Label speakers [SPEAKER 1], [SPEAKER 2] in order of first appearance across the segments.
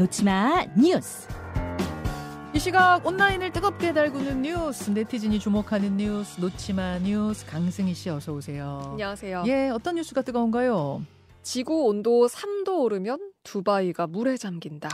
[SPEAKER 1] 놓지마 뉴스.
[SPEAKER 2] 이 시각 온라인을 뜨겁게 달구는 뉴스, 네티즌이 주목하는 뉴스, 놓지마 뉴스, 강승희 씨 어서 오세요.
[SPEAKER 3] 안녕하세요.
[SPEAKER 2] 예, 어떤 뉴스가 뜨거운가요?
[SPEAKER 3] 지구 온도 3도 오르면 두바이가 물에 잠긴다.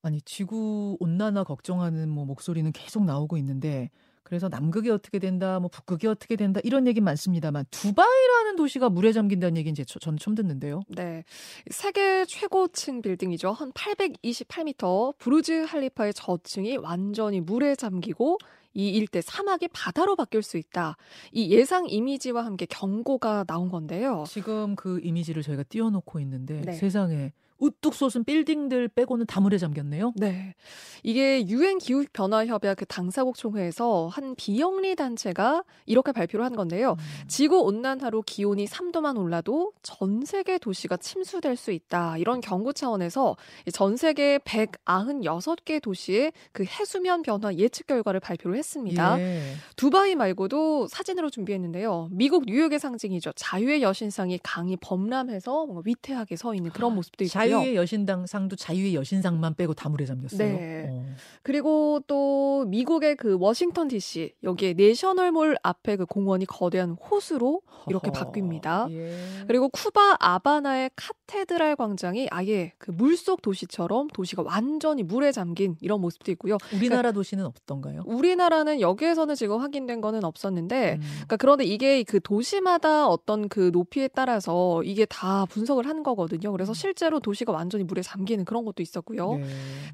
[SPEAKER 2] 아니, 지구 온난화 걱정하는 뭐 목소리는 계속 나오고 있는데 그래서 남극이 어떻게 된다, 뭐 북극이 어떻게 된다 이런 얘기 많습니다만 두바이라는 도시가 물에 잠긴다는 얘기는 제 저는 처음 듣는데요.
[SPEAKER 3] 네. 세계 최고층 빌딩이죠. 한 828m 부르즈 할리파의 저층이 완전히 물에 잠기고 이 일대 사막이 바다로 바뀔 수 있다. 이 예상 이미지와 함께 경고가 나온 건데요.
[SPEAKER 2] 지금 그 이미지를 저희가 띄워놓고 있는데
[SPEAKER 3] 네.
[SPEAKER 2] 세상에 우뚝 솟은 빌딩들 빼고는 다 물에 잠겼네요.
[SPEAKER 3] 네. 이게 유엔 기후 변화 협약 그 당사국 총회에서 한 비영리 단체가 이렇게 발표를 한 건데요.
[SPEAKER 2] 음.
[SPEAKER 3] 지구 온난화로 기온이 3도만 올라도 전 세계 도시가 침수될 수 있다. 이런 경고 차원에서 전 세계 196개 도시의 그 해수면 변화 예측 결과를 발표를 했습니다.
[SPEAKER 2] 예.
[SPEAKER 3] 두바이 말고도 사진으로 준비했는데요. 미국 뉴욕의 상징이죠. 자유의 여신상이 강이 범람해서 뭔가 위태하게 서 있는 그런 모습도 있고요.
[SPEAKER 2] 자유의 여신당 상도 자유의 여신상만 빼고 다 물에 잠겼어요.
[SPEAKER 3] 네.
[SPEAKER 2] 어.
[SPEAKER 3] 그리고 또 미국의 그 워싱턴 DC 여기에 내셔널몰 앞에 그 공원이 거대한 호수로 이렇게
[SPEAKER 2] 허허.
[SPEAKER 3] 바뀝니다.
[SPEAKER 2] 예.
[SPEAKER 3] 그리고 쿠바 아바나의 카테드랄 광장이 아예 그 물속 도시처럼 도시가 완전히 물에 잠긴 이런 모습도 있고요.
[SPEAKER 2] 우리나라 도시는 없던가요?
[SPEAKER 3] 우리나라는 여기에서는 지금 확인된 거는 없었는데
[SPEAKER 2] 음.
[SPEAKER 3] 그러니까 그런데 이게 그 도시마다 어떤 그 높이에 따라서 이게 다 분석을 한 거거든요. 그래서 실제로 도시가 완전히 물에 잠기는 그런 것도 있었고요.
[SPEAKER 2] 네.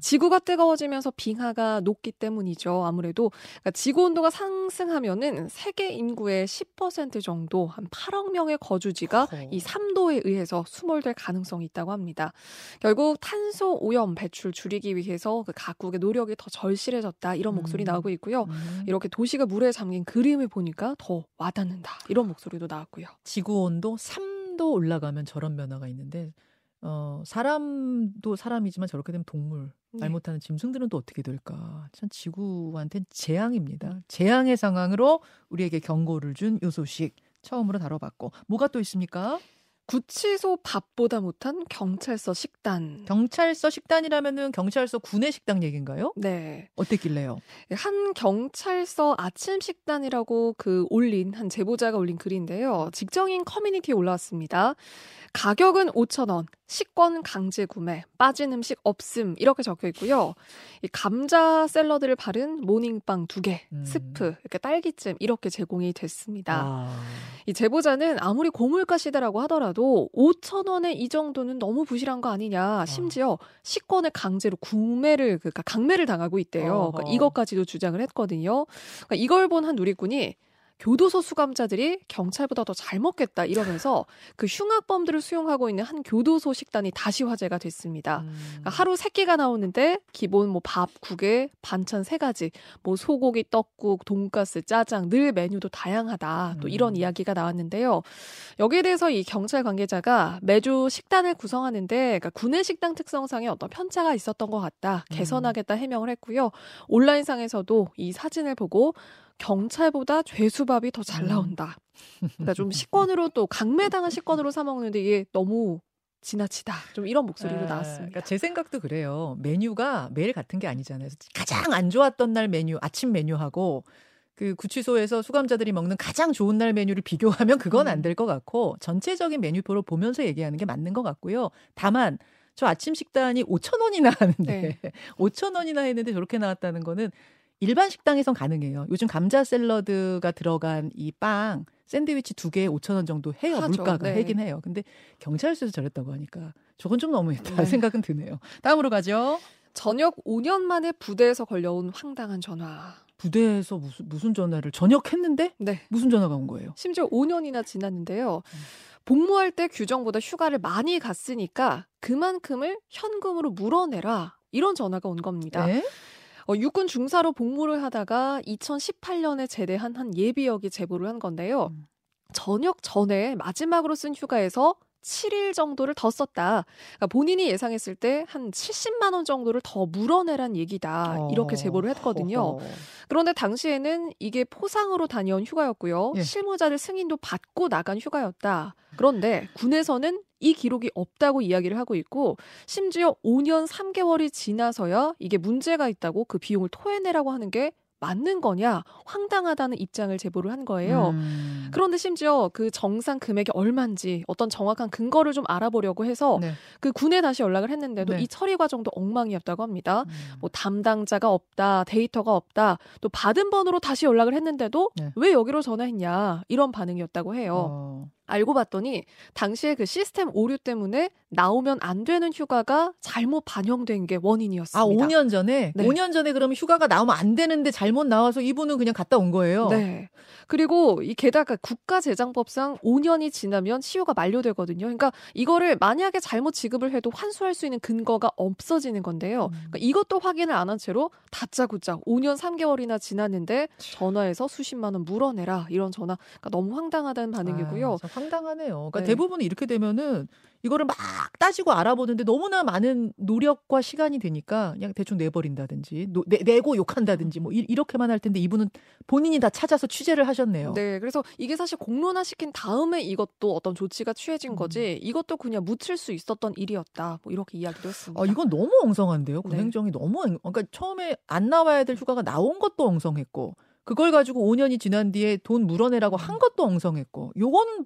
[SPEAKER 3] 지구가 뜨거워지면서 빙하가 녹기 때문이죠. 아무래도 그러니까 지구 온도가 상승하면은 세계 인구의 10% 정도 한 8억 명의 거주지가
[SPEAKER 2] 허.
[SPEAKER 3] 이 3도에 의해서 수몰될 가능성이 있다고 합니다. 결국 탄소 오염 배출 줄이기 위해서 그 각국의 노력이 더 절실해졌다 이런 목소리
[SPEAKER 2] 음.
[SPEAKER 3] 나오고 있고요.
[SPEAKER 2] 음.
[SPEAKER 3] 이렇게 도시가 물에 잠긴 그림을 보니까 더 와닿는다 이런 목소리도 나왔고요.
[SPEAKER 2] 지구 온도 3도 올라가면 저런 변화가 있는데 어 사람도 사람이지만 저렇게 되면 동물 말
[SPEAKER 3] 네.
[SPEAKER 2] 못하는 짐승들은 또 어떻게 될까? 참 지구한테는 재앙입니다. 재앙의 상황으로 우리에게 경고를 준 요 소식 처음으로 다뤄봤고 뭐가 또 있습니까?
[SPEAKER 3] 구치소 밥보다 못한 경찰서 식단.
[SPEAKER 2] 경찰서 식단이라면은 경찰서 구내식당 얘기인가요?
[SPEAKER 3] 네.
[SPEAKER 2] 어땠길래요?
[SPEAKER 3] 한 경찰서 아침 식단이라고 그 올린 한 제보자가 올린 글인데요. 직장인 커뮤니티에 올라왔습니다. 가격은 5,000원, 식권 강제 구매, 빠진 음식 없음 이렇게 적혀 있고요. 이 감자 샐러드를 바른 모닝빵 두 개,
[SPEAKER 2] 음.
[SPEAKER 3] 스프, 이렇게 딸기잼 이렇게 제공이 됐습니다.
[SPEAKER 2] 아,
[SPEAKER 3] 이 제보자는 아무리 고물가 시대라고 하더라도 5천 원에 이 정도는 너무 부실한 거 아니냐. 심지어 식권을 강제로 구매를 그러니까 강매를 당하고 있대요. 그러니까 이것까지도 주장을 했거든요. 그러니까 이걸 본 한 누리꾼이 교도소 수감자들이 경찰보다 더 잘 먹겠다 이러면서 그 흉악범들을 수용하고 있는 한 교도소 식단이 다시 화제가 됐습니다.
[SPEAKER 2] 음.
[SPEAKER 3] 그러니까 하루 세 끼가 나오는데 기본 뭐 밥, 국에 반찬 세 가지, 뭐 소고기, 떡국, 돈가스, 짜장 늘 메뉴도 다양하다. 또 이런
[SPEAKER 2] 음.
[SPEAKER 3] 이야기가 나왔는데요. 여기에 대해서 이 경찰 관계자가 매주 식단을 구성하는데 그러니까 구내 식당 특성상에 어떤 편차가 있었던 것 같다.
[SPEAKER 2] 음.
[SPEAKER 3] 개선하겠다 해명을 했고요. 온라인상에서도 이 사진을 보고 경찰보다 죄수밥이 더잘
[SPEAKER 2] 음.
[SPEAKER 3] 나온다. 그러니까 좀 식권으로 또 강매당한 식권으로 사 먹는데 이게 너무 지나치다. 좀 이런 목소리도
[SPEAKER 2] 아,
[SPEAKER 3] 나왔습니다.
[SPEAKER 2] 그러니까 제 생각도 그래요. 메뉴가 매일 같은 게 아니잖아요. 가장 안 좋았던 날 메뉴, 아침 메뉴하고 그 구치소에서 수감자들이 먹는 가장 좋은 날 메뉴를 비교하면 그건 안
[SPEAKER 3] 음.
[SPEAKER 2] 될것 같고 전체적인 메뉴표를 보면서 얘기하는 게 맞는 것 같고요. 다만 저 아침 식단이 5천 원이나 하는데
[SPEAKER 3] 네.
[SPEAKER 2] 5천 원이나 했는데 저렇게 나왔다는 거는 일반 식당에선 가능해요. 요즘 감자 샐러드가 들어간 이 빵 샌드위치 두 개에 5천 원 정도 해요.
[SPEAKER 3] 하죠.
[SPEAKER 2] 물가가
[SPEAKER 3] 네.
[SPEAKER 2] 하긴 해요. 근데 경찰서에서 저랬다고 하니까 저건 좀 너무했다
[SPEAKER 3] 네.
[SPEAKER 2] 생각은 드네요. 다음으로 가죠.
[SPEAKER 3] 저녁 5년 만에 부대에서 걸려온 황당한 전화.
[SPEAKER 2] 부대에서 무슨 무슨 전화를 저녁 했는데
[SPEAKER 3] 네.
[SPEAKER 2] 무슨 전화가 온 거예요?
[SPEAKER 3] 심지어 5년이나 지났는데요. 복무할 때 규정보다 휴가를 많이 갔으니까 그만큼을 현금으로 물어내라. 이런 전화가 온 겁니다.
[SPEAKER 2] 네?
[SPEAKER 3] 어, 육군 중사로 복무를 하다가 2018년에 제대한 한 예비역이 제보를 한 건데요.
[SPEAKER 2] 음.
[SPEAKER 3] 전역 전에 마지막으로 쓴 휴가에서 7일 정도를 더 썼다. 그러니까 본인이 예상했을 때 한 70만 원 정도를 더 물어내란 얘기다. 이렇게
[SPEAKER 2] 어,
[SPEAKER 3] 제보를 했거든요.
[SPEAKER 2] 어허.
[SPEAKER 3] 그런데 당시에는 이게 포상으로 다녀온 휴가였고요.
[SPEAKER 2] 예.
[SPEAKER 3] 실무자들 승인도 받고 나간 휴가였다. 그런데 군에서는 이 기록이 없다고 이야기를 하고 있고 심지어 5년 3개월이 지나서야 이게 문제가 있다고 그 비용을 토해내라고 하는 게 맞는 거냐 황당하다는 입장을 제보를 한 거예요. 음. 그런데 심지어 그 정상 금액이 얼마인지 어떤 정확한 근거를 좀 알아보려고 해서 네. 그 군에 다시 연락을 했는데도 네. 이 처리 과정도 엉망이었다고 합니다. 음. 뭐 담당자가 없다, 데이터가 없다, 또 받은 번호로 다시 연락을 했는데도 네. 왜 여기로 전화했냐 이런 반응이었다고 해요. 어. 알고 봤더니 당시에 그 시스템 오류 때문에 나오면 안 되는 휴가가 잘못 반영된 게 원인이었습니다.
[SPEAKER 2] 아, 5년 전에? 네. 5년 전에 그러면 휴가가 나오면 안 되는데 잘못 나와서 이분은 그냥 갔다 온 거예요.
[SPEAKER 3] 네. 그리고 이 게다가 국가재정법상 5년이 지나면 치유가 만료되거든요. 그러니까 이거를 만약에 잘못 지급을 해도 환수할 수 있는 근거가 없어지는 건데요. 음. 그러니까 이것도 확인을 안 한 채로 다짜고짜 5년 3개월이나 지났는데 전화해서 수십만 원 물어내라 이런 전화. 그러니까 너무 황당하다는 반응이고요.
[SPEAKER 2] 아, 황당하네요. 그러니까 네. 대부분 이렇게 되면은 이거를 막 따지고 알아보는데 너무나 많은 노력과 시간이 되니까 그냥 대충 내버린다든지 노, 내, 내고 욕한다든지 뭐 이, 렇게만 할 텐데 이분은 본인이 다 찾아서 취재를 하셨네요.
[SPEAKER 3] 네, 그래서 이게 사실 공론화 시킨 다음에 이것도 어떤 조치가 취해진 거지 음. 이것도 그냥 묻힐 수 있었던 일이었다. 뭐 이렇게 이야기도 했습니다.
[SPEAKER 2] 아, 이건 너무 엉성한데요. 그 네. 행정이 너무 그러니까 처음에 안 나와야 될 휴가가 나온 것도 엉성했고 그걸 가지고 5년이 지난 뒤에 돈 물어내라고 한 것도 엉성했고 요거는